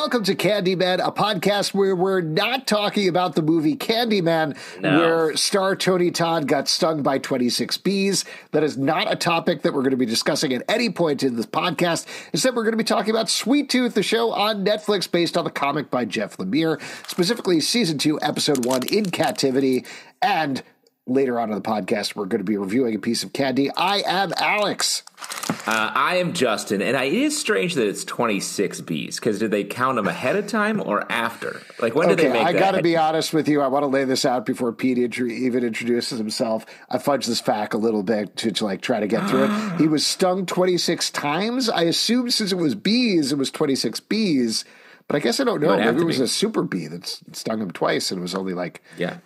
Welcome to Candy Men, a podcast where we're not talking about the movie Candyman, No. where star Tony Todd got stung by 26 bees. That is not a topic that we're going to be discussing at any point in this podcast. Instead, we're going to be talking about Sweet Tooth, the show on Netflix based on the comic by Jeff Lemire, specifically season two, episode one, In Captivity. And later on in the podcast, we're going to be reviewing a piece of candy. I am Alex. Uh, I am Justin, and I, it is strange that it's 26 bees because did they count them ahead of time or after? Like when did they make that? I got to be honest with you. I want to lay this out before Pete even introduces himself. I fudged this fact a little bit to, to like try to get through it. He was stung 26 times. I assumed since it was bees, it was 26 bees. But I guess I don't know. would Maybe it was be. a super bee that stung him twice, and it was only like yeah.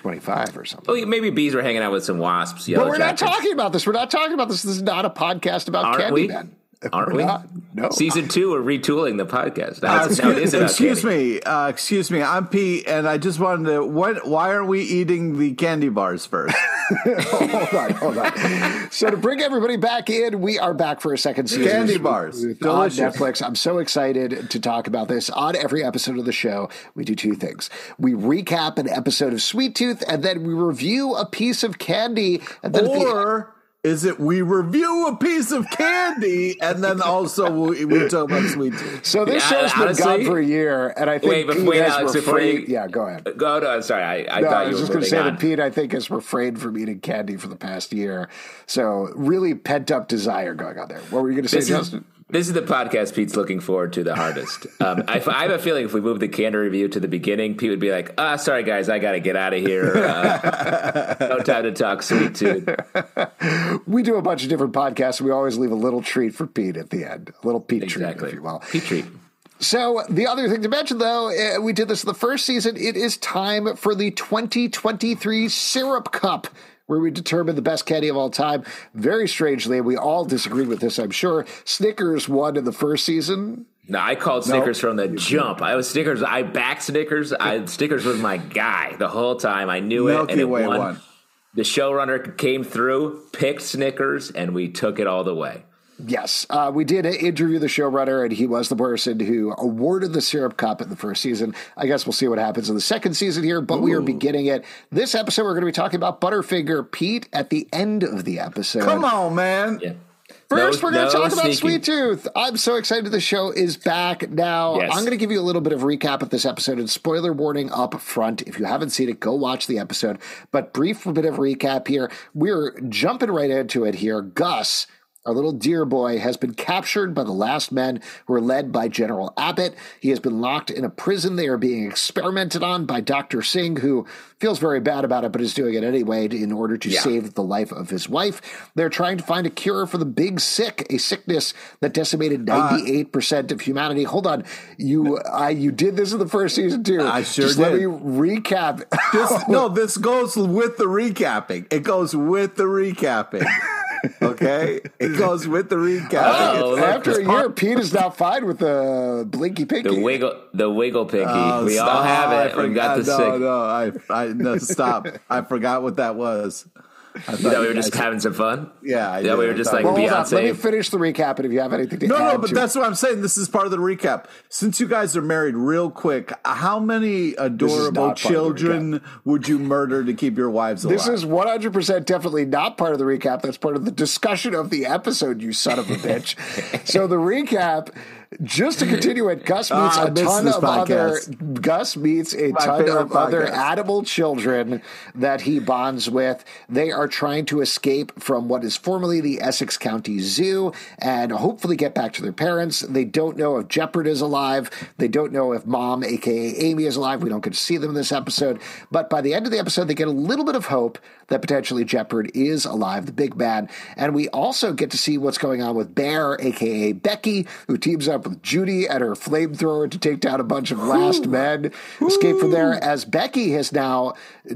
25 or something. Oh, well, maybe bees were hanging out with some wasps. But we're not talking about this. We're not talking about this. This is not a podcast about Aren't we? Candyman. Aren't We're we? not. No. Season two, we're retooling the podcast. Now, Uh, it's, now excuse about excuse me, uh, excuse me. I'm Pete, and I just wanted to. What? Why aren't we eating the candy bars first? hold on, hold on. So to bring everybody back in, we are back for a second season. Candy bars. on Netflix. I'm so excited to talk about this. On every episode of the show, we do two things: we recap an episode of Sweet Tooth, and then we review a piece of candy. And then at the- or is it we review a piece of candy and then also we, we talk about sweet tooth? so this Yeah, show's been honestly- gone for a year, and I think Wait, but Pete wait, has Alex, refrained. you- Yeah, go ahead. Uh, go, no, I'm sorry. I, I No, thought I you was were just going to say on. that Pete, I think, has refrained from eating candy for the past year. So really pent up desire going on there. What were you going to say, This is, Justin? This is the podcast Pete's looking forward to the hardest. Um, I, I have a feeling if we move the candy review to the beginning, Pete would be like, "Ah, sorry guys, I got to get out of here. Uh, no time to talk sweet tooth." We do a bunch of different podcasts. We always leave a little treat for Pete at the end, a little Pete treat, Exactly. if you will. Pete treat. So the other thing to mention, though, uh, we did this in the first season. It is time for the 2023 Syrup Cup. Where we determine the best candy of all time. Very strangely, and we all disagreed with this, I'm sure. Snickers won in the first season. No, I called Snickers from the jump. I was Snickers. I backed Snickers. I, Snickers was my guy the whole time. I knew it, and it Way won. won. The showrunner came through, picked Snickers, and we took it all the way. Yes, uh, we did interview the showrunner, and he was the person who awarded the Syrup Cup in the first season. I guess we'll see what happens in the second season here, but we are beginning it. This episode, we're going to be talking about Butterfinger Pete at the end of the episode. Come on, man. Yeah. First, No- we're going to no talk about. Sweet Tooth. I'm so excited the show is back now. Yes. I'm going to give you a little bit of recap of this episode and spoiler warning up front. If you haven't seen it, go watch the episode. But brief bit of recap here. We're jumping right into it here. Gus. Our little deer boy has been captured by the last men who are led by General Abbott. He has been locked in a prison. They are being experimented on by Dr. Singh, who feels very bad about it, but is doing it anyway in order to Yeah. save the life of his wife. They're trying to find a cure for the big sick, a sickness that decimated Uh, 98% of humanity. Hold on. You I you did this in the first season too. I sure Just let me recap. This, no, this goes with the recapping. It goes with the recapping. Okay, it goes with the recap. Oh, look, After a it's year, Pete is now fine with the blinky pinky. The wiggle, the wiggle pinky. Oh, we all stop. have I it. We forgot- got the no, sick. No, I, I, no, stop. I forgot what that was. I You thought we were just guys- having some fun. Yeah, I Yeah, we were I just thought- like Well, hold on. Let me finish the recap, and if you have anything to No, add no, but to that's what I'm saying. This is part of the recap. Since you guys are married, real quick, how many adorable part of the children would you murder to keep your wives alive? This is 100% definitely not part of the recap. That's part of the discussion of the episode, you son of a bitch. so the recap, just to continue it, Gus meets Ah, I a ton of other. Gus meets a My ton of other podcast. animal children that he bonds with. They are trying to escape from what is formerly the Essex County Zoo and hopefully get back to their parents. They don't know if Jepperd is alive. They don't know if mom, aka Amy, is alive. We don't get to see them in this episode. But by the end of the episode, they get a little bit of hope that potentially Jepperd is alive, the big bad. And we also get to see what's going on with Bear, aka Becky, who teams up with Judy and her flamethrower to take down a bunch of last men. Escape from there as Becky has now, uh,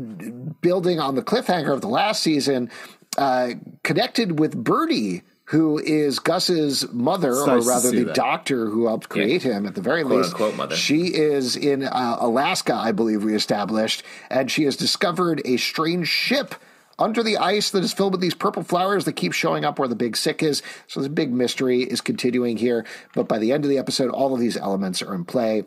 building on the cliffhanger of the last season, uh, connected with Birdie. Who is Gus's mother, or nice to rather the that. doctor who helped create him at the very Quote, least? unquote, mother. She is in uh, Alaska, I believe we established, and she has discovered a strange ship under the ice that is filled with these purple flowers that keep showing up where the big sick is. So this big mystery is continuing here. But by the end of the episode, all of these elements are in play.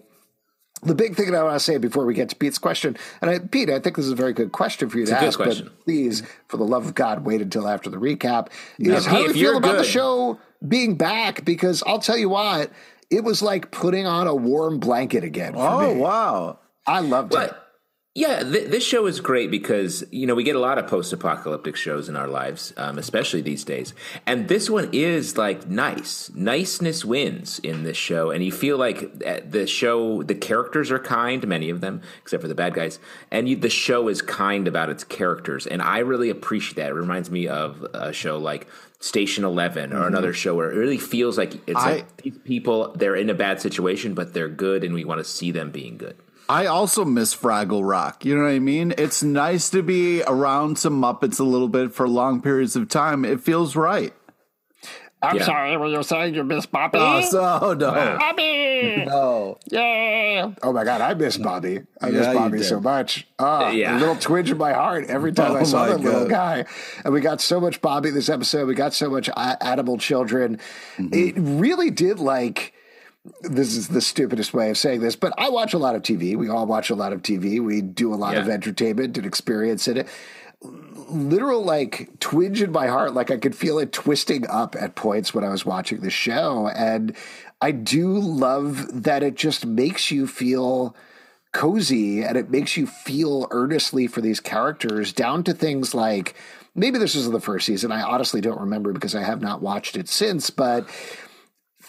The big thing that I want to say before we get to Pete's question, and I, Pete, I think this is a very good question for you It's to good ask, question. but please, for the love of God, wait until after the recap. Is Now, how do you feel about the show being back? Because I'll tell you what, it was like putting on a warm blanket again. For Oh me. wow! I loved it. Yeah, th- this show is great because you know we get a lot of post-apocalyptic shows in our lives, um, especially these days. And this one is like nice. Niceness wins in this show, and you feel like uh, the show, the characters are kind, many of them, except for the bad guys, and you, the show is kind about its characters, and I really appreciate that. It reminds me of a show like. Station Eleven or another show where it really feels like it's I- like these people they're in a bad situation but they're good and we want to see them being good. I also miss Fraggle Rock. You know what I mean? It's nice to be around some Muppets a little bit for long periods of time. It feels right. I'm Yeah. sorry, were you saying you miss Bobby? Oh, so no, Bobby! no. Yeah. Oh my God, I miss Bobby. I Yeah, miss Bobby so much. Ah, Yeah. a little twinge in my heart every time I Oh saw my that little guy. And we got so much Bobby this episode. We got so much a- animal children. Mm-hmm. It really did like. This is the stupidest way of saying this, but I watch a lot of TV. We all watch a lot of TV. We do a lot Yeah. of entertainment and experience in it literal like twinge in my heart like i could feel it twisting up at points when i was watching the show and i do love that it just makes you feel cozy and it makes you feel earnestly for these characters down to things like maybe this was the first season i honestly don't remember because i have not watched it since but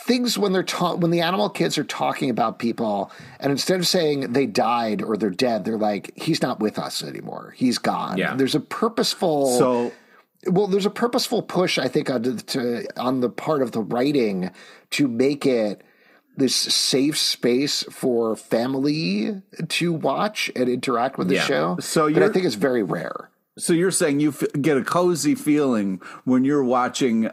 things when they're ta- when the animal kids are talking about people and instead of saying they died or they're dead they're like he's not with us anymore he's gone Yeah. there's a purposeful So well there's a purposeful push i think on, the- to, on the part of the writing to make it this safe space for family to watch and interact with the Yeah. show So that i think it's very rare So you're saying you f- get a cozy feeling when you're watching uh,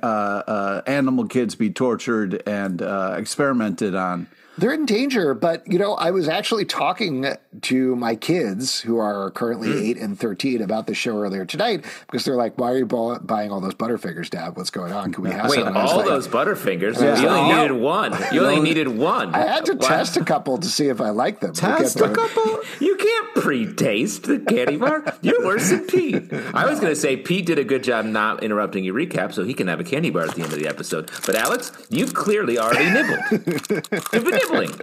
uh, animal kids be tortured and uh, experimented on. They're in danger, but you know, I was actually talking to my kids who are currently Hmm. eight and thirteen about the show earlier tonight because they're like, "Why are you bu- buying all those Butterfingers, Dad? What's going on? Can we have Wait, some?" And I was all like, those Butterfingers? Yeah. You only needed one. You only needed one. I had to Why- test a couple to see if I liked them. Test a couple. You can't pre-taste the candy bar. You're worse than Pete. I was going to say Pete did a good job not interrupting your recap, so he can have a candy bar at the end of the episode. But Alex, you've clearly already nibbled. You've nibbling.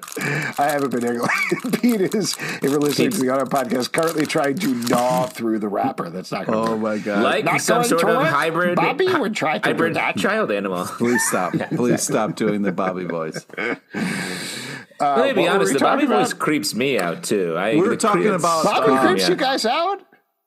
I haven't been able. Pete is, if you're listening Pete's- to the auto podcast, currently trying to gnaw through the wrapper. That's not going to Oh work. my god! Like Not some sort of hybrid, Bobby would try to do hybrid that. child animal. Please stop! Please stop doing the Bobby voice. Let me be what were honest, we the Bobby talking voice creeps me out too. I, We're it talking creeps- about- Bobby Um, creeps yeah. you guys out.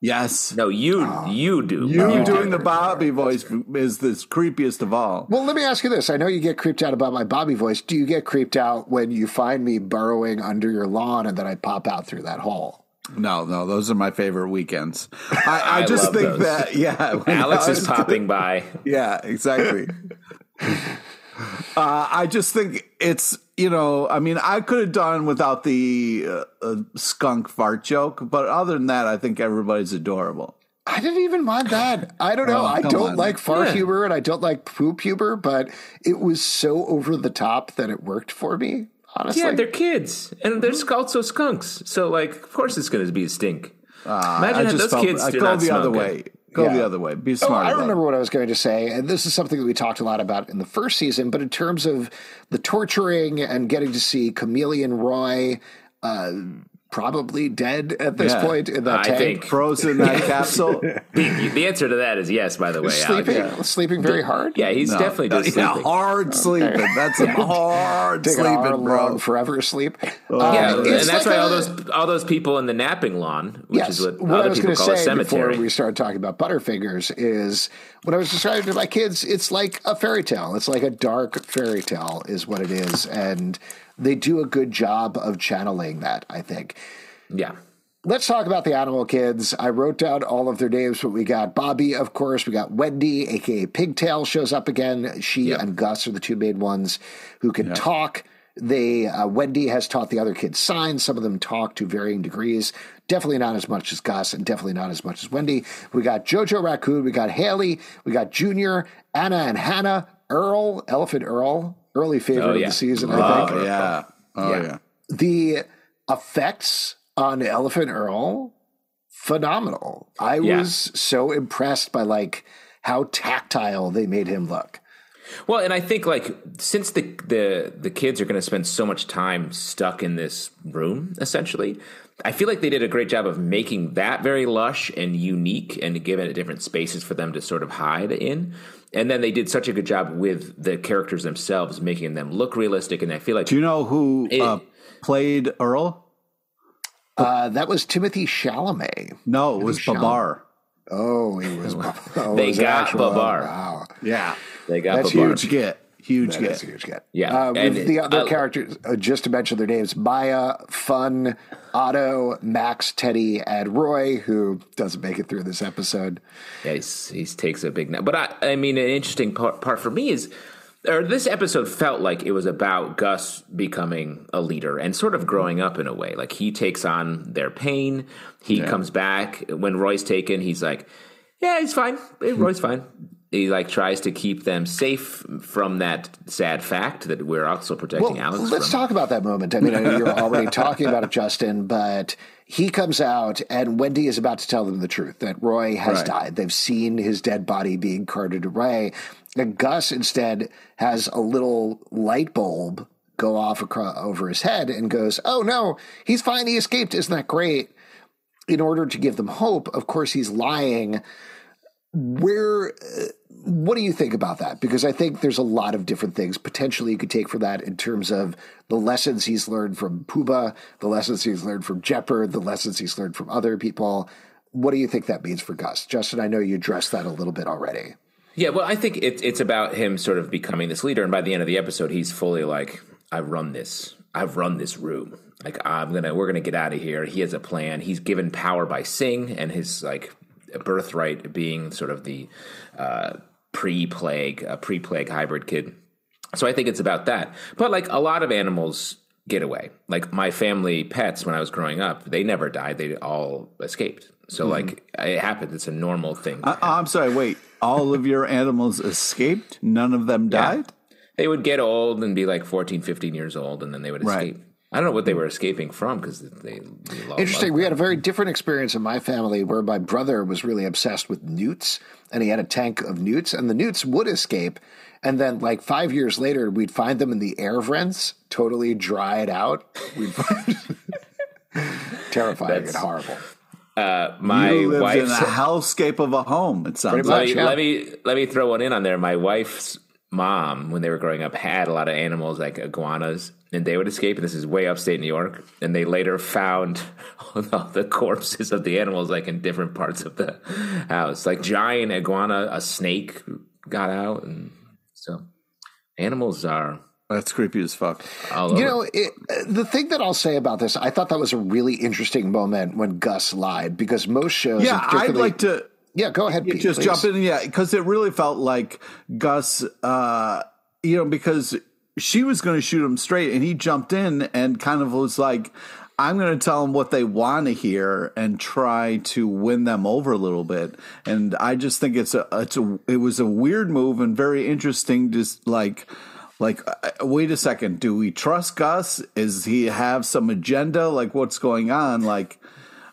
Yes, No, you, you do. you do. doing the Bobby voice is the creepiest of all. Well, let me ask you this. I know you get creeped out about my Bobby voice. Do you get creeped out when you find me burrowing under your lawn and then I pop out through that hole? No, no, those are my favorite weekends. I, I, I just love think those. that yeah, when Alex is popping by. Yeah, exactly. uh, I just think it's you know, I mean, I could have done without the uh, uh, skunk fart joke, but other than that, I think everybody's adorable. I didn't even mind that. I don't know. Oh, I don't on. like fart Yeah. humor and I don't like poop humor, but it was so over the top that it worked for me. Honestly, Yeah, they're kids, and they're also skunks. So, like, of course, it's going to be a stink. Imagine I if just those felt, kids I do go not the other smoke way. it. Go Yeah. the other way. Be smart. Oh. I remember it. what I was going to say, and this is something that we talked a lot about in the first season. But in terms of the torturing and getting to see Chameleon Roy, uh, probably dead at this Yeah. point in that I tank, think Frozen in that capsule. the, the answer to that is yes. By the way, Alex. sleeping, sleeping very hard. Yeah, he's No. definitely just yeah, sleeping. hard sleeping. That's a hard Taking sleeping, our bro. long forever sleep. Yeah, Um, and that's like why all those all those people in the napping lawn, which yes, is what, what I other was people going to call a cemetery. before we started talking about Butterfingers is when I was describing to my kids, it's like a fairy tale. It's like a dark fairy tale, is what it is, and they do a good job of channeling that. I think. yeah, Let's talk about the animal kids. I wrote down all of their names, but we got Bobby, of course. We got Wendy, aka Pigtail, shows up again. She Yep. and Gus are the two main ones who can talk They uh, Wendy has taught the other kids signs. Some of them talk to varying degrees. Definitely not as much as Gus, and definitely not as much as Wendy. We got Jojo Raccoon. We got Haley. We got Junior, Anna, and Hannah. Earl, Elephant Earl, early favorite Oh, yeah. of the season. I oh, think Oh yeah. Oh Yeah. yeah. the effects on Elephant Earl phenomenal. I Yeah. was so impressed by like how tactile they made him look. Well, and I think like since the the the kids are going to spend so much time stuck in this room, essentially, I feel like they did a great job of making that very lush and unique, and giving it different spaces for them to sort of hide in. And then they did such a good job with the characters themselves, making them look realistic. And I feel like Do you know who It- uh, played Earl? Uh, that was Timothée Chalamet. No, it was Chalamet. Babar. Oh, he was. Oh, They was got Babar. Wow, Yeah. they got That's Babar. Huge get. Huge that get. is a huge get. Yeah, uh, with and the other I- characters, uh, just to mention their names: Maya, Fun, Otto, Max, Teddy, and Roy, who doesn't make it through this episode. Yeah, he's, he takes a big. Nap. But I, I mean, an interesting part, part for me is, or this episode felt like it was about Gus becoming a leader and sort of growing up in a way. Like he takes on their pain. He comes back when Roy's taken. He's like, yeah, he's fine. Roy's fine. He like tries to keep them safe from that sad fact that we're also protecting Alex. let's from. talk about that moment. I mean, I know you're already talking about it, Justin, but he comes out and Wendy is about to tell them the truth that Roy has Right. died. They've seen his dead body being carted away. And Gus instead has a little light bulb go off across, over his head and goes, Oh no, he's fine. He escaped. Isn't that great? In order to give them hope, of course, he's lying where uh, what do you think about that because i think there's a lot of different things potentially you could take from that in terms of the lessons he's learned from Pubba, the lessons he's learned from Jepperd, the lessons he's learned from other people what do you think that means for gus justin i know you addressed that a little bit already Yeah, well, I think it's it's about him sort of becoming this leader, and by the end of the episode, he's fully like, I've run this. I've run this room. Like, I'm gonna, we're gonna get out of here." He has a plan. He's given power by Singh, and his like birthright being sort of the uh, pre-plague, uh, pre-plague hybrid kid. So I think it's about that. But like a lot of animals get away. Like my family pets when I was growing up, they never died. They all escaped. So like it happens. It's a normal thing. I, I'm sorry. Wait. All of your animals escaped. None of them died. they would get old and be like 14 15 years old and then they would Right. Escape i don't know what they were escaping from because they, they Interesting. We had a very different experience in my family where my brother was really obsessed with newts and he had a tank of newts and the newts would escape. And then like five years later, we'd find them in the air vents, totally dried out. We'd find terrifying and horrible. uh, my you lived wife in a hellscape of a home. It sounds Pretty let, like. me, yeah. let me let me throw one in on there my wife's mom when they were growing up had a lot of animals like iguanas and they would escape and this is way upstate new york and they later found all the corpses of the animals like in different parts of the house like giant iguana a snake got out and so animals are That's creepy as fuck. You know, it, the thing that I'll say about this, I thought that was a really interesting moment when Gus lied because most shows, Yeah, I'd like to Yeah, go ahead, Pete. just please. jump in. Yeah, because it really felt like Gus, uh, you know, because she was going to shoot him straight, and he jumped in and kind of was like, "I'm going to tell them what they want to hear and try to win them over a little bit." And I just think it's a, it's a, it was a weird move and very interesting. Just like. Like, uh, wait a second. Do we trust Gus? Is he have some agenda? Like, what's going on? Like,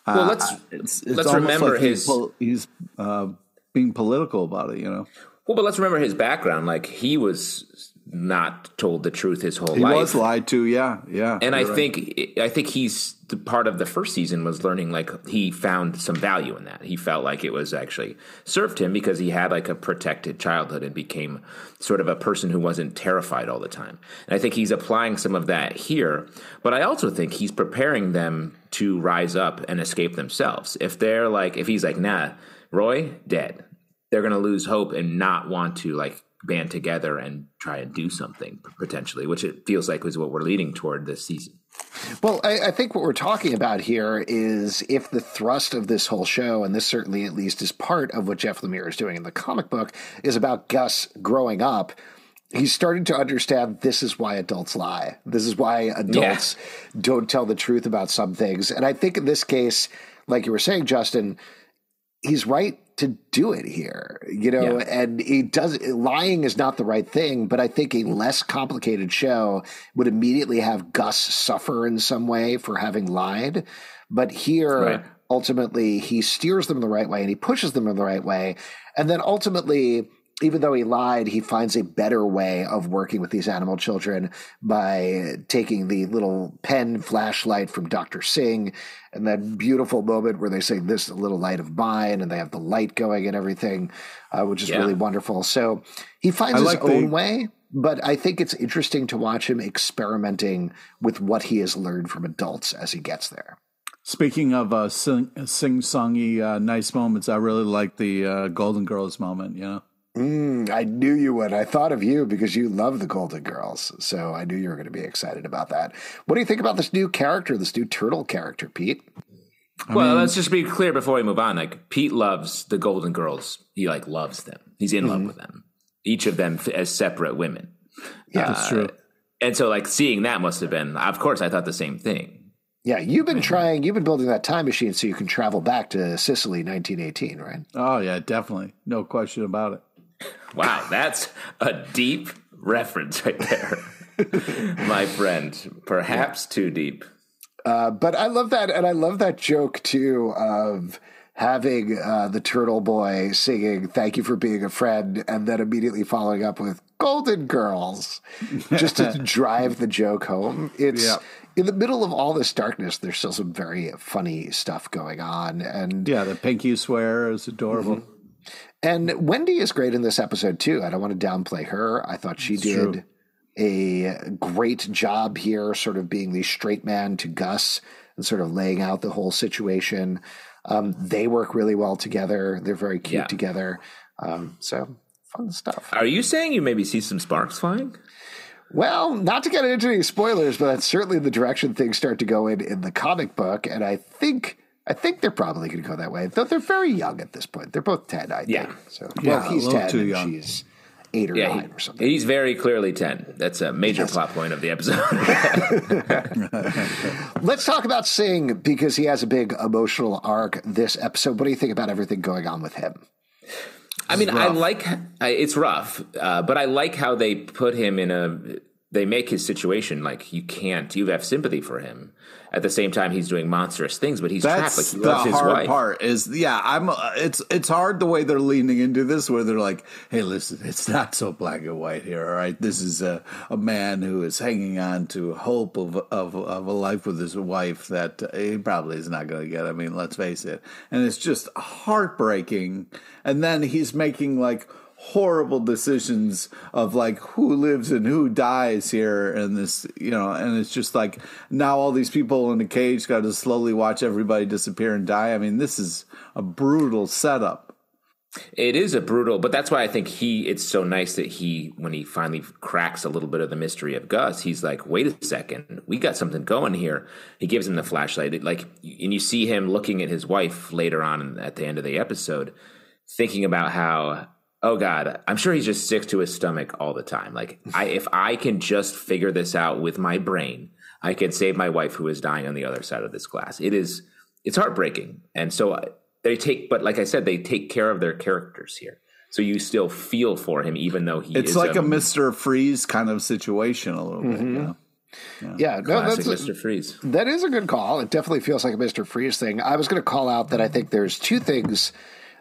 well let's it's, it's Let's remember like he's his- pol- he's uh, being political about it. You know, Well, but let's remember his background. Like he was not told the truth his whole he life. He was lied to. Yeah, yeah. and I right. think I think he's the part of the first season was learning like he found some value in that. He felt like it was actually served him because he had like a protected childhood and became sort of a person who wasn't terrified all the time. And I think he's applying some of that here, but I also think he's preparing them to rise up and escape themselves. If they're like if he's like, "Nah, Roy dead." They're going to lose hope and not want to like band together and try and do something potentially, which it feels like is what we're leading toward this season. Well, I, I think what we're talking about here is if the thrust of this whole show, and this certainly at least is part of what Jeff Lemire is doing in the comic book, is about Gus growing up. he's starting to understand this is why adults lie. This is why adults yeah. don't tell the truth about some things. And I think in this case, like you were saying, Justin, he's right to do it here, you know, yeah. and he does lying is not the right thing, but I think a less complicated show would immediately have Gus suffer in some way for having lied. But here, right. ultimately, he steers them the right way and he pushes them in the right way. And then ultimately, even though he lied, he finds a better way of working with these animal children by taking the little pen flashlight from Dr. Singh and that beautiful moment where they say, This little light of mine, and they have the light going and everything, uh, which is yeah. really wonderful. So he finds I his like own way but I think it's interesting to watch him experimenting with what he has learned from adults as he gets there. Speaking of uh, sing songy uh, nice moments, I really like the uh, Golden Girls moment. You know, Mm, I knew you would. I thought of you because you love the Golden Girls. So I knew you were going to be excited about that. What do you think about this new character, this new turtle character, Pete? I well, mean, let's just be clear before we move on. Like Pete loves the Golden Girls. He like loves them. He's in mm-hmm. love with them. Each of them as separate women. Yeah, uh, that's true. And so, like seeing that must have been. Of course, I thought the same thing. Yeah, you've been trying. You've been building that time machine so you can travel back to Sicily, 1918, right? Oh yeah, definitely, no question about it. Wow, that's a deep reference right there, my friend. Perhaps too deep. Uh, but I love that, and I love that joke too of having uh, the turtle boy singing "Thank you for being a friend," and then immediately following up with "Golden Girls," just to drive the joke home. It's. Yeah. In the middle of all this darkness, there's still some very funny stuff going on, and yeah, the pinky swear is adorable. Mm-hmm. And Wendy is great in this episode too. I don't want to downplay her. I thought she did true. a great job here, sort of being the straight man to Gus and sort of laying out the whole situation. Um, they work really well together. They're very cute yeah. together. Um, so fun stuff. Are you saying you maybe see some sparks flying? Well, not to get into any spoilers, but that's certainly the direction things start to go in in the comic book. And I think I think they're probably going to go that way. Though they're very young at this point. They're both ten, I yeah. think. So yeah, well, he's ten and young. she's eight or yeah, nine he, or something. He's very clearly ten. That's a major yes. plot point of the episode. Let's talk about Singh because he has a big emotional arc this episode. What do you think about everything going on with him? I mean, I like it's rough, uh, but I like how they put him in a. They make his situation like you can't. You have sympathy for him at the same time he's doing monstrous things, but he's That's trapped. Like he loves his hard wife. part is yeah. I'm. Uh, it's it's hard the way they're leaning into this, where they're like, "Hey, listen, it's not so black and white here. All right, this is a a man who is hanging on to hope of of of a life with his wife that he probably is not going to get. I mean, let's face it, and it's just heartbreaking. And then he's making like horrible decisions of like who lives and who dies here and this you know and it's just like now all these people in the cage got to slowly watch everybody disappear and die. I mean this is a brutal setup. It is a brutal but that's why i think he it's so nice that he when he finally cracks a little bit of the mystery of gus he's like wait a second we got something going here. He gives him the flashlight. Like and you see him looking at his wife later on at the end of the episode thinking about how oh god i'm sure he's just sick to his stomach all the time like i if i can just figure this out with my brain i can save my wife who is dying on the other side of this glass it is it's heartbreaking and so uh, they take but like i said they take care of their characters here so you still feel for him even though he it's like a, a, mr freeze kind of situation a little mm-hmm. bit you know? Yeah, yeah no, that's Mr. Freeze. That is a good call. It definitely feels like a Mr. Freeze thing. I was going to call out that I think there's two things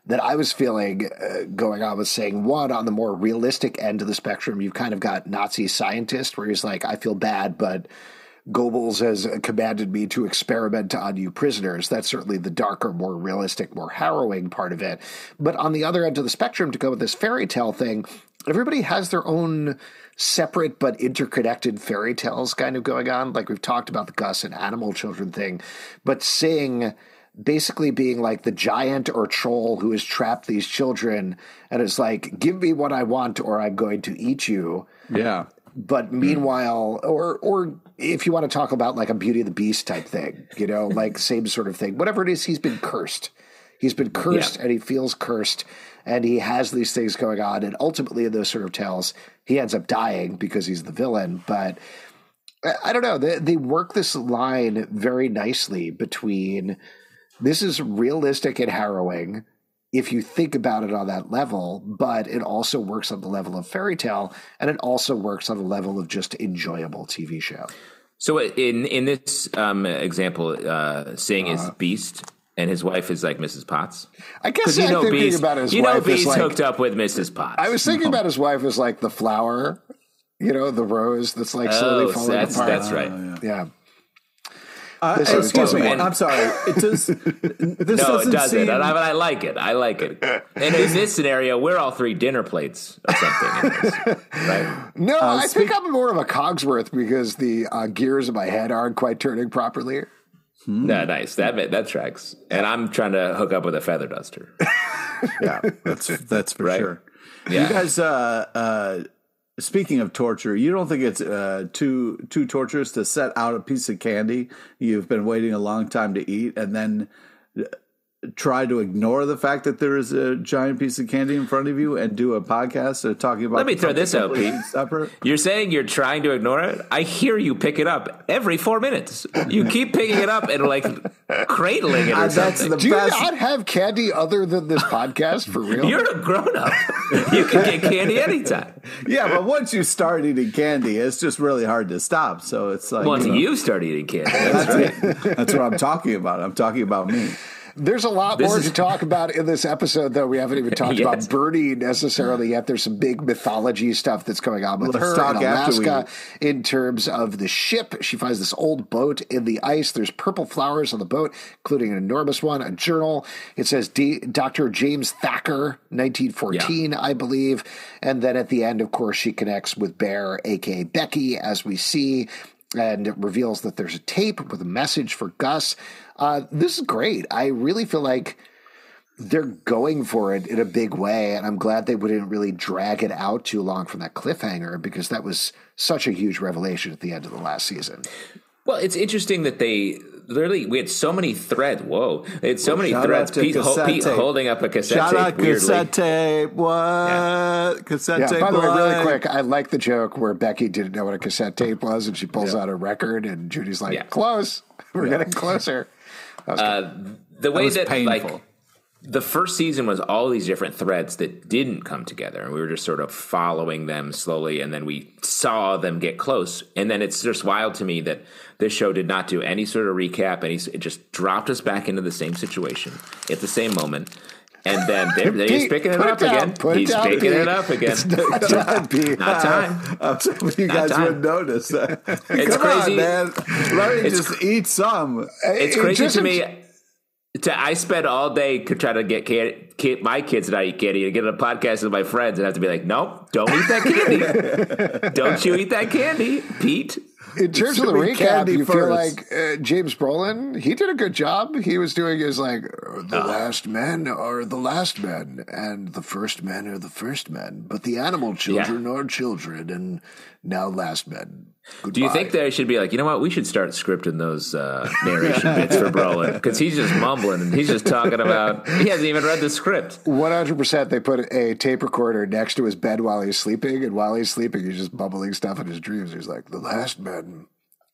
that I was feeling uh, going on with Singh one on the more realistic end of the spectrum, you've kind of got Nazi scientist where he's like, I feel bad, but Goebbels has commanded me to experiment on you prisoners. That's certainly the darker, more realistic, more harrowing part of it. But on the other end of the spectrum, to go with this fairy tale thing, everybody has their own separate but interconnected fairy tales kind of going on. Like we've talked about the Gus and animal children thing, but Singh basically being like the giant or troll who has trapped these children and it's like give me what i want or i'm going to eat you yeah but meanwhile or or if you want to talk about like a beauty of the beast type thing you know like same sort of thing whatever it is he's been cursed He's been cursed yeah. and he feels cursed and he has these things going on. And ultimately, in those sort of tales, he ends up dying because he's the villain. But I don't know. They, they work this line very nicely between this is realistic and harrowing if you think about it on that level, but it also works on the level of fairy tale and it also works on the level of just enjoyable TV show. So in in this um, example, uh, Singh uh, is Beast and his wife is like Mrs. Potts. I guess you know Beast, about his you wife know Beast like, hooked up with Mrs. Potts. I was thinking about his wife as like the flower, you know, the rose that's like slowly oh, falling that's, apart. That's right. Oh, yeah. yeah. Uh, excuse me. I'm sorry. It does. This no, it doesn't. Seem... And I, I, like it. I like it. And in this scenario, we're all three dinner plates or something. This, right? No, uh, I speak... think I'm more of a Cogsworth because the uh, gears in my head aren't quite turning properly. Hmm. Yeah, nice. That that tracks. And I'm trying to hook up with a feather duster. yeah, that's that's for right? sure. Yeah. You guys, uh, uh, Speaking of torture, you don't think it's uh, too too torturous to set out a piece of candy you've been waiting a long time to eat, and then try to ignore the fact that there is a giant piece of candy in front of you and do a podcast uh, talking about. Let me throw this out, Pete. You're saying you're trying to ignore it. I hear you pick it up every four minutes. You keep picking it up and like cradling it or uh, something. Do best. you not have candy other than this podcast for real? You're a grown up. You can get candy anytime. Yeah, but once you start eating candy, it's just really hard to stop. So it's like once you, know, you start eating candy. That's, that's right. That's what I'm talking about. I'm talking about me. There's a lot this more is... to talk about in this episode, though. We haven't even talked yes. about Birdie necessarily yet. There's some big mythology stuff that's going on with Let's her in Alaska we... in terms of the ship. She finds this old boat in the ice. There's purple flowers on the boat, including an enormous one, a journal. It says D- Dr. James Thacker, 1914, yeah. I believe. And then at the end, of course, she connects with Bear, aka Becky, as we see and it reveals that there's a tape with a message for Gus. Uh, this is great. I really feel like they're going for it in a big way, and I'm glad they wouldn't really drag it out too long from that cliffhanger because that was such a huge revelation at the end of the last season. Well, it's interesting that they literally we had so many threads. Whoa, they had so well, many threads. Pete, ho- Pete holding up a cassette shout tape. Out cassette tape. What yeah. cassette yeah, tape? By the way, really quick, I like the joke where Becky didn't know what a cassette tape was, and she pulls yeah. out a record, and Judy's like, "Close, we're getting closer." Uh, the way that, that like the first season was all these different threads that didn't come together and we were just sort of following them slowly and then we saw them get close and then it's just wild to me that this show did not do any sort of recap and it just dropped us back into the same situation at the same moment and then he's picking it up it again. He's down, picking Pete. it up again. It's not time, Pete. Not time. I'm sorry you guys wouldn't notice that. It's Come crazy, on, man. Let me it's, just eat some. It's crazy to me to, I spend all day trying to get kid, kid, my kids to not eat candy and get on a podcast with my friends and have to be like, nope, don't eat that candy. don't you eat that candy, Pete. In terms of the recap, you first. feel like uh, James Brolin, he did a good job. He was doing his like, the uh. last men are the last men, and the first men are the first men, but the animal children yeah. are children, and now last men Goodbye. Do you think they should be like, you know what? We should start scripting those uh, narration bits for Brolin because he's just mumbling and he's just talking about. He hasn't even read the script. One hundred percent. They put a tape recorder next to his bed while he's sleeping, and while he's sleeping, he's just bubbling stuff in his dreams. He's like, "The last men,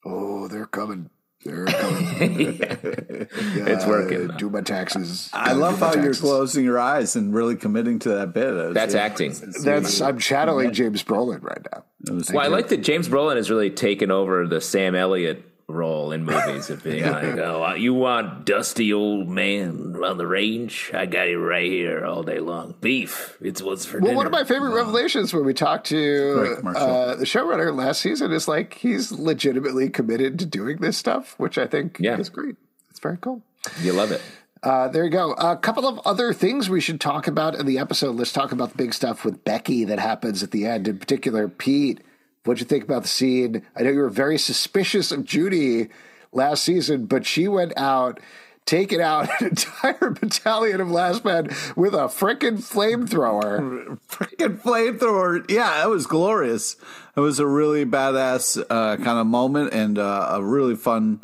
oh, they're coming." They're coming. yeah. it's working. Do my taxes. I love how taxes. you're closing your eyes and really committing to that bit. That's yeah. acting. That's I'm channeling James Brolin right now. Well, I like that James Brolin has really taken over the Sam Elliott role in movies of being like, oh, you want dusty old man on the range? I got it right here all day long. Beef. It's what's for well, dinner. one of my favorite revelations when we talked to uh, the showrunner last season is like he's legitimately committed to doing this stuff, which I think yeah. is great. It's very cool. You love it. Uh, there you go. A couple of other things we should talk about in the episode. Let's talk about the big stuff with Becky that happens at the end. In particular, Pete, what'd you think about the scene? I know you were very suspicious of Judy last season, but she went out, taking out an entire battalion of last men with a freaking flamethrower. Freaking flamethrower. Yeah, it was glorious. It was a really badass uh, kind of moment and uh, a really fun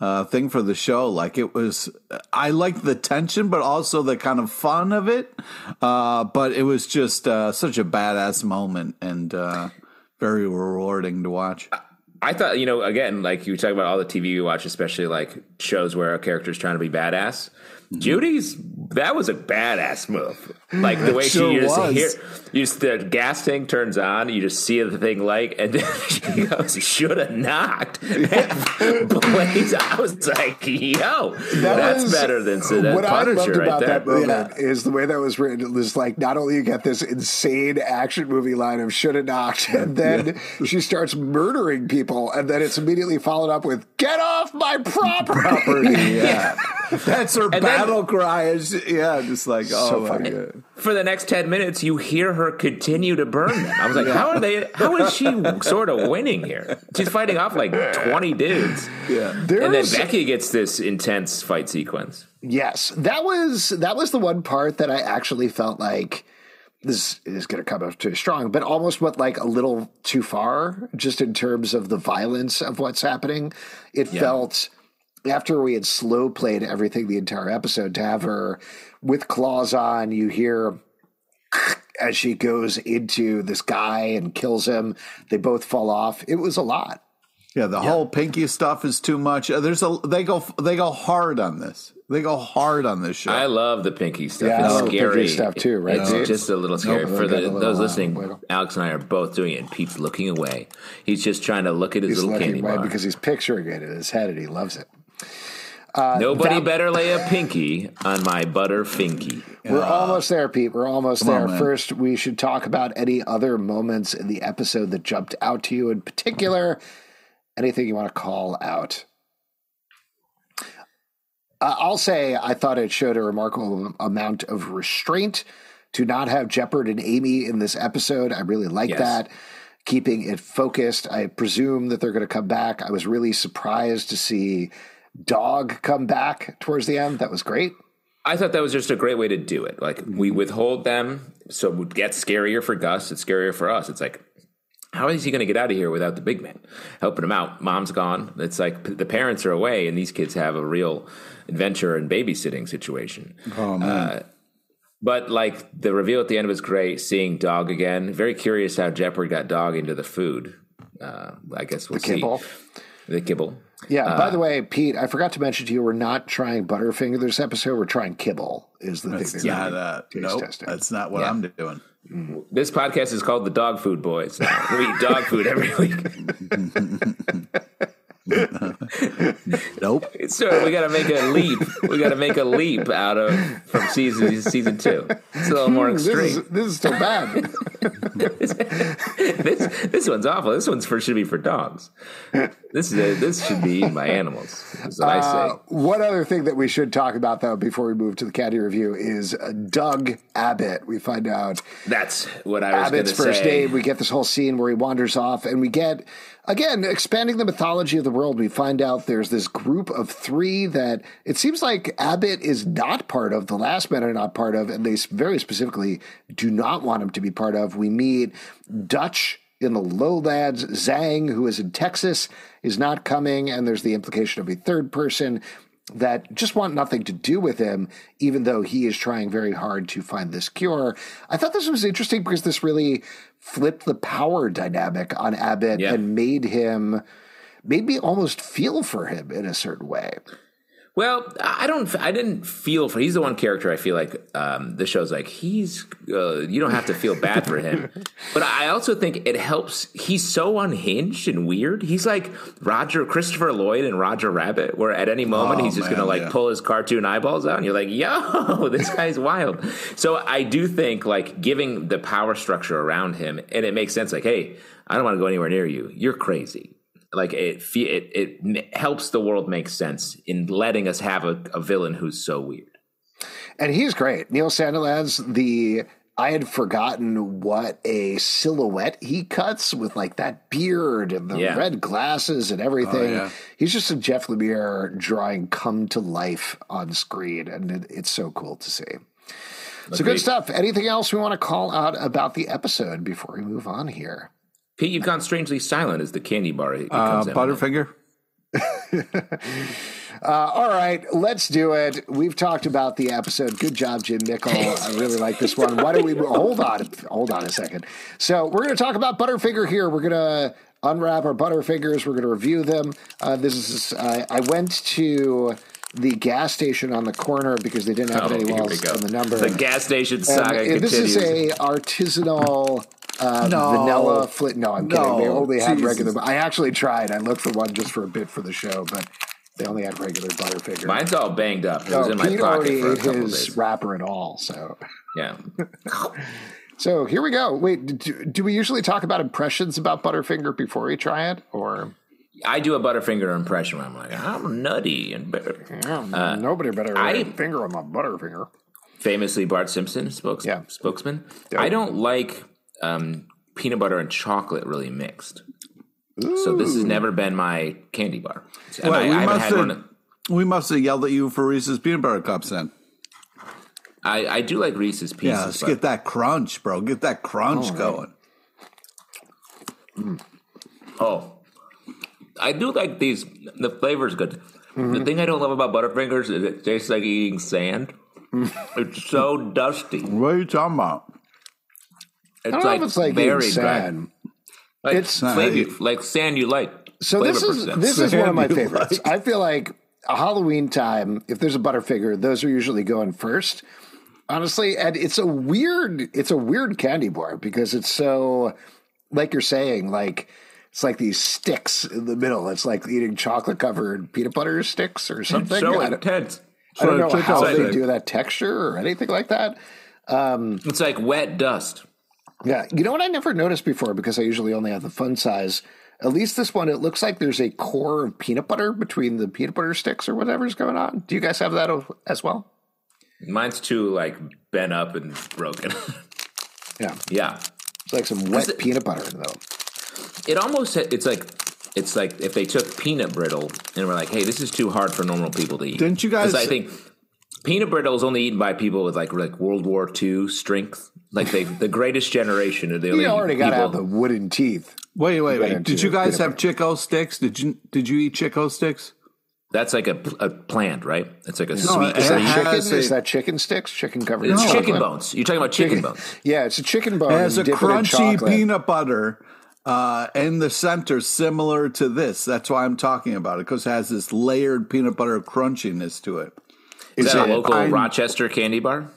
uh, thing for the show. Like it was, I liked the tension, but also the kind of fun of it. Uh, but it was just uh, such a badass moment and uh, very rewarding to watch. I thought, you know, again, like you talk about all the TV we watch, especially like shows where a character's trying to be badass. Mm-hmm. Judy's that was a badass move. Like the way sure she you just was. hear, you just the gas tank turns on, you just see the thing like, and then she goes, "Should have knocked." And Blaze, I was like, "Yo, that's was- better than than what I Punisher loved right about there." that moment is the way that was written. It was like not only you get this insane action movie line of "should have knocked," and then she starts murdering people, and then it's immediately followed up with "get off my property." Property, yeah. That's her then- battle cry. Is, yeah, just like, oh So my funny. God. For the next ten minutes, you hear her continue to burn them. I was like, "How are they? How is she sort of winning here? She's fighting off like twenty dudes." Yeah. There and then was- Becky gets this intense fight sequence. Yes, that was that was the one part that I actually felt like this is going to come up too strong, but almost went like a little too far, just in terms of the violence of what's happening. It felt after we had slow played everything the entire episode to have her with claws on. You hear as she goes into this guy and kills him. They both fall off. It was a lot. Yeah, the whole pinky stuff is too much. Uh, There's a they go they go hard on this. They go hard on this show. I love the pinky stuff. Yeah, it's love scary pinky stuff too, right, It's Pete? just a little scary Nope, for the, little, those listening. wiggle. Alex and I are both doing it, and Pete's looking away. He's just trying to look at his He's little candy bar. because he's picturing it in his head and he loves it. Nobody that- better lay a pinky on my butter finky. We're almost there, Pete. We're almost Come on, there. First, we should talk about any other moments in the episode that jumped out to you in particular. Anything you want to call out? Uh, I'll say I thought it showed a remarkable amount of restraint to not have Jepperd and Amy in this episode. I really like Yes. that. Keeping it focused. I presume that they're going to come back. I was really surprised to see Dog come back towards the end. That was great. I thought that was just a great way to do it. Like we withhold them, so it would get scarier for Gus. It's scarier for us. It's like, how is he going to get out of here without the big man helping him out? Mom's gone. It's like p- the parents are away, and these kids have a real adventure and babysitting situation. oh man. Uh, But like the reveal at the end was great. Seeing Dog again, very curious how Jeopardy got Dog into the food. Uh, I guess we'll The see. kibble. The kibble. Yeah. by the way, Pete, I forgot to mention to you, we're not trying Butterfinger this episode. We're trying kibble. Is the That's thing they're not doing. uh, Taste nope, testing. That's not what Yeah. I'm doing. This podcast is called the Dog Food Boys. we eat dog food every week. Nope. So we got to make a leap. We got to make a leap out of from season season two. It's a little more This is, extreme. this is still bad. This this one's awful. This one's for should be for dogs. This is a, this should be eaten by animals. That's what I Uh, say. one other thing that we should talk about, though, before we move to the caddy review is uh, Doug Abbott. We find out That's what I was going Abbott's first say. date. We get this whole scene where he wanders off, and we get again expanding the mythology of the world. We find out there's this group of three that it seems like Abbott is not part of. The last men are not part of, and they very specifically do not want him to be part of. We meet Dutch in the lowlands. Zhang, who is in Texas, is not coming, and there's the implication of a third person that just want nothing to do with him, even though he is trying very hard to find this cure. I thought this was interesting because this really flipped the power dynamic on Abbott Yeah. and made him, made me almost feel for him in a certain way. Well, I don't. I didn't feel for. He's the one character I feel like um, the show's like he's. Uh, you don't have to feel bad for him, but I also think it helps. He's so unhinged and weird. He's like Roger Christopher Lloyd and Roger Rabbit, where at any moment Oh, he's just man, gonna like yeah. pull his cartoon eyeballs out, and you're like, "Yo, this guy's wild." So I do think like giving the power structure around him, and it makes sense. Like, hey, I don't want to go anywhere near you. You're crazy like it, fe- it it helps the world make sense in letting us have a, a villain who's so weird. And he's great. Neil Sandilands, the I had forgotten what a silhouette he cuts with like that beard and the Yeah. red glasses and everything. Oh, yeah. He's just a Jeff Lemire drawing come to life on screen, and it, it's so cool to see. So good stuff. Anything else we want to call out about the episode before we move on here? Pete, you've gone strangely silent as the candy bar it Uh, comes in. Butterfinger. Uh, all right, let's do it. We've talked about the episode. Good job, Jim Mickle. I really like this one. Why don't we hold on? Hold on a second. So we're going to talk about Butterfinger here. We're going to unwrap our Butterfingers. We're going to review them. Uh, this is. Uh, I went to the gas station on the corner because they didn't have Oh, it anywhere here we else go. on the number. The gas station And saga it- this is a artisanal uh, No. vanilla flint. No, I'm kidding. They No, only had Jesus. regular. I actually tried. I looked for one just for a bit for the show, but they only had regular Butterfinger. Mine's all banged up. It was Oh, in my pocket already for a ate couple his days. wrapper and all. So, Yeah. so here we go. Wait, do, do we usually talk about impressions about Butterfinger before we try it, or I do a Butterfinger impression where I'm like, I'm nutty and bitter. nobody better I- finger on my Butterfinger? Famously, Bart Simpson, spokes, Yeah. spokesman. Yeah. I don't like um, peanut butter and chocolate really mixed. So this has never been my candy bar. Well, I, we I must have-. We must have yelled at you for Reese's peanut butter cups then. I, I do like Reese's Pieces. Yeah, let's but get that crunch, bro. Get that crunch going. Oh, I do like these. The flavor's good. Mm-hmm. The thing I don't love about Butterfingers is it tastes like eating sand. it's so dusty. What are you talking about? It's I don't like, know if it's like very dry. sand. Like It's- flavor, like sand you like. So this is percent. this is one of my Sand you favorites. I feel like a Halloween time, if there's a Butterfinger, those are usually going first. Honestly, and it's a weird it's a weird candy bar because it's so like you're saying, like it's like these sticks in the middle. It's like eating chocolate covered peanut butter sticks or something. so I, intense. I don't know how they the- do that texture or anything like that. Um, it's like wet dust. Yeah, you know what I never noticed before because I usually only have the fun size. At least this one, it looks like there's a core of peanut butter between the peanut butter sticks or whatever's going on. Do you guys have that as well? Mine's too like bent up and broken. Yeah, yeah, it's like some wet it- peanut butter though. it almost it's like it's like if they took peanut brittle and were like, "Hey, this is too hard for normal people to eat." Didn't you guys- I think peanut brittle is only eaten by people with like like World War II strength. Like they, the greatest generation of the You already got to people. have the wooden teeth. Wait, wait, Right wait. Did you guys have Chick-O-Sticks? Did you did you eat Chick-O-Sticks? That's like a, a plant, right? It's like a it sweet. Is that chicken? a- Is that chicken sticks? Chicken covered? it's in chicken bones. You're talking about chicken bones. Yeah, it's a chicken bone. It has a and dip it in crunchy peanut butter uh, in the center, similar to this. That's why I'm talking about it because it has this layered peanut butter crunchiness to it. Is Is that a local I'm- Rochester candy bar?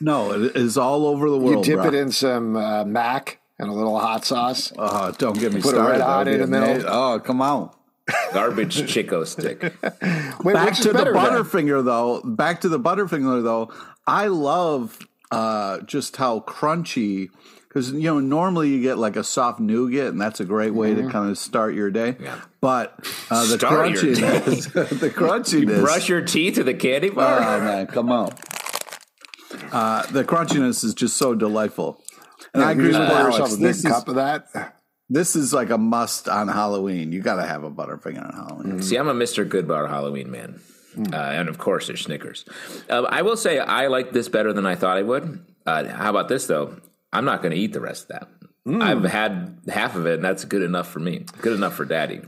No, it is all over the world. You dip bro. it in some uh, mac and a little hot sauce. Oh, don't get me Put a started. red hot That'd in be the middle. Oh, come on. Garbage Chick-O-Stick. Wait, back to the? Butterfinger though. Back to the Butterfinger though. I love uh, just how crunchy because you know normally you get like a soft nougat and that's a great way Mm-hmm. to kind of start your day. Yeah. But uh, the Start your crunchiness, the crunchiness. Brush your teeth with a candy bar. oh man, come on. Uh, the crunchiness is just so delightful. And I agree with pour Alex. yourself a big This is, cup of that. this is like a must on Halloween. You got to have a Butterfinger on Halloween. See, I'm a Mr. Goodbar Halloween man. Uh, and of course, there's Snickers. Uh, I will say I like this better than I thought I would. Uh, how about this, though? I'm not going to eat the rest of that. I've had half of it, and that's good enough for me. Good enough for daddy.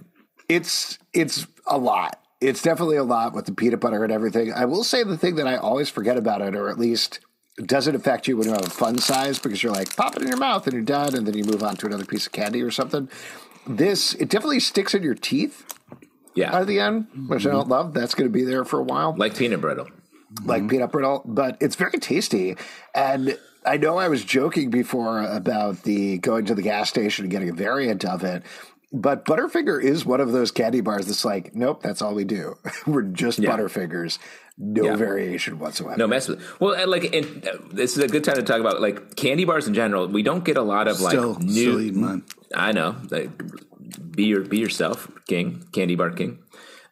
It's it's a lot. It's definitely a lot with the peanut butter and everything. I will say the thing that I always forget about it, or at least doesn't affect you when you have a fun size, because you're like pop it in your mouth and you're done, and then you move on to another piece of candy or something. This it definitely sticks in your teeth Yeah. by the end, which I don't love. That's going to be there for a while. like peanut brittle. like peanut brittle, but it's very tasty. And I know I was joking before about the going to the gas station and getting a variant of it, but Butterfinger is one of those candy bars that's like, nope, that's all we do. We're just Yeah. Butterfingers, no Yeah. variation whatsoever. No mess with it. Well, and like, and, uh, this is a good time to talk about like candy bars in general. We don't get a lot of like Still, new. still eating. I know. Like, be your be yourself, king, candy bar king.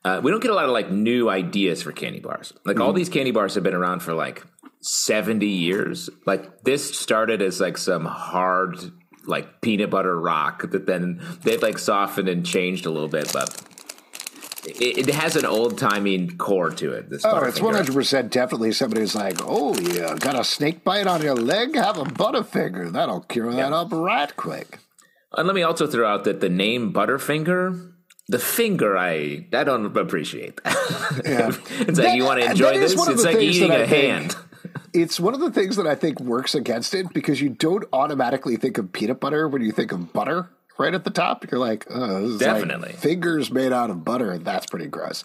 Uh, we don't get a lot of like new ideas for candy bars. Like all these candy bars have been around for like seventy years. Like this started as like some hard like peanut butter rock that then they've like softened and changed a little bit, but it, it has an old timey core to it. This Oh, it's one hundred percent definitely somebody who's like, oh yeah, got a snake bite on your leg? Have a Butterfinger. That'll cure that up right quick. And let me also throw out that the name Butterfinger the finger, I I don't appreciate that. Yeah. it's like That- you want to enjoy this. It's like eating a think- hand. It's one of the things that I think works against it because you don't automatically think of peanut butter when you think of butter right at the top. You're like, oh, this is like Definitely. fingers made out of butter. That's pretty gross.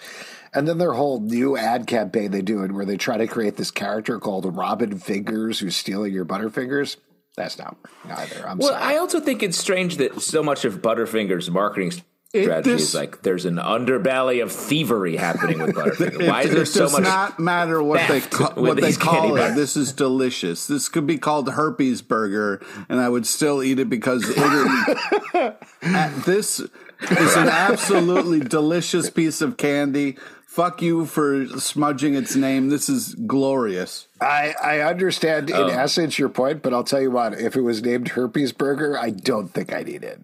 And then their whole new ad campaign they do it where they try to create this character called Robin Fingers who's stealing your butterfingers. That's not either. I'm Well, sorry. I also think it's strange that so much of Butterfinger's marketing strategy this- is like there's an underbelly of thievery happening with Butterfinger. Why is it there so much? It does not matter what they ca- what they call it. bars? This is delicious. This could be called herpes burger, and I would still eat it because it is, at- this is an absolutely delicious piece of candy. Fuck you for smudging its name. This is glorious. I, I understand Oh. in essence your point, but I'll tell you what, if it was named Herpes Burger, I don't think I'd eat it.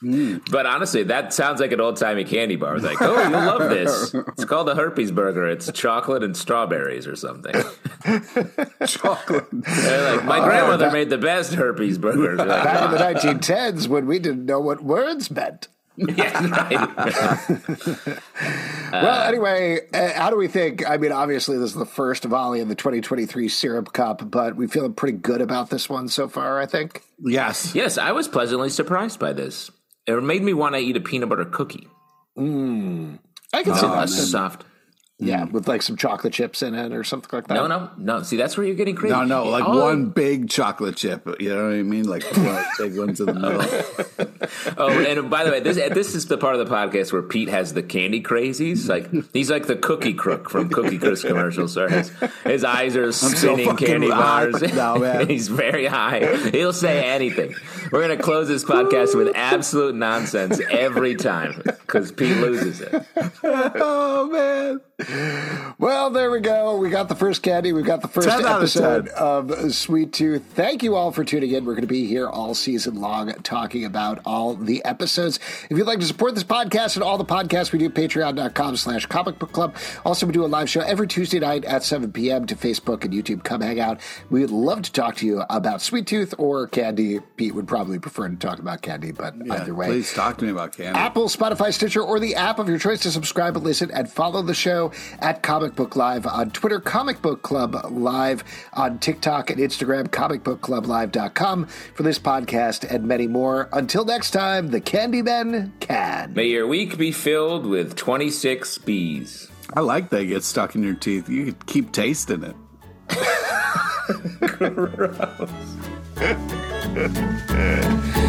But honestly, that sounds like an old timey candy bar. It's like, oh, you'll love this. It's called a herpes burger. It's chocolate and strawberries or something. Chocolate. Like, my grandmother made the best herpes burgers. You're like, Back in the 1910s when we didn't know what words meant. yeah, right. well, anyway, uh, how do we think? I mean, obviously, this is the first volley in the 2023 Syrup Cup, but we feel pretty good about this one so far, I think. Yes. yes, I was pleasantly surprised by this. It made me want to eat a peanut butter cookie. Mm. I can see that. soft. Yeah, mm. with like some chocolate chips in it or something like that. No, no, no. See, that's where you're getting crazy. No, no, like Oh, one big chocolate chip. You know what I mean? Like one big ones in the middle. Oh, and by the way, this this is the part of the podcast where Pete has the candy crazies. Like he's like the cookie crook from Cookie Crisp commercials. Sorry, his, his eyes are spinning fucking candy bars. man. he's very high. He'll say anything. We're gonna close this podcast with absolute nonsense every time because Pete loses it. oh man. Well, there we go. We got the first candy. We got the first 10 out of episode of Sweet Tooth. Thank you all for tuning in. We're going to be here all season long talking about all the episodes. If you'd like to support this podcast and all the podcasts we do, patreon.com slash comic book club. Also, we do a live show every Tuesday night at 7 p.m. to Facebook and YouTube. Come hang out. We would love to talk to you about Sweet Tooth or candy. Pete would probably prefer to talk about candy, but either way. Please talk to me about candy. Apple, Spotify, Stitcher, or the app of your choice to subscribe and listen and follow the show at Comic Book Live on Twitter, Comic Book Club Live on TikTok and Instagram, comicbookclublive.com for this podcast and many more. Until next time, the Candy Men can. May your week be filled with twenty six bees. I like that it gets stuck in your teeth. You could keep tasting it.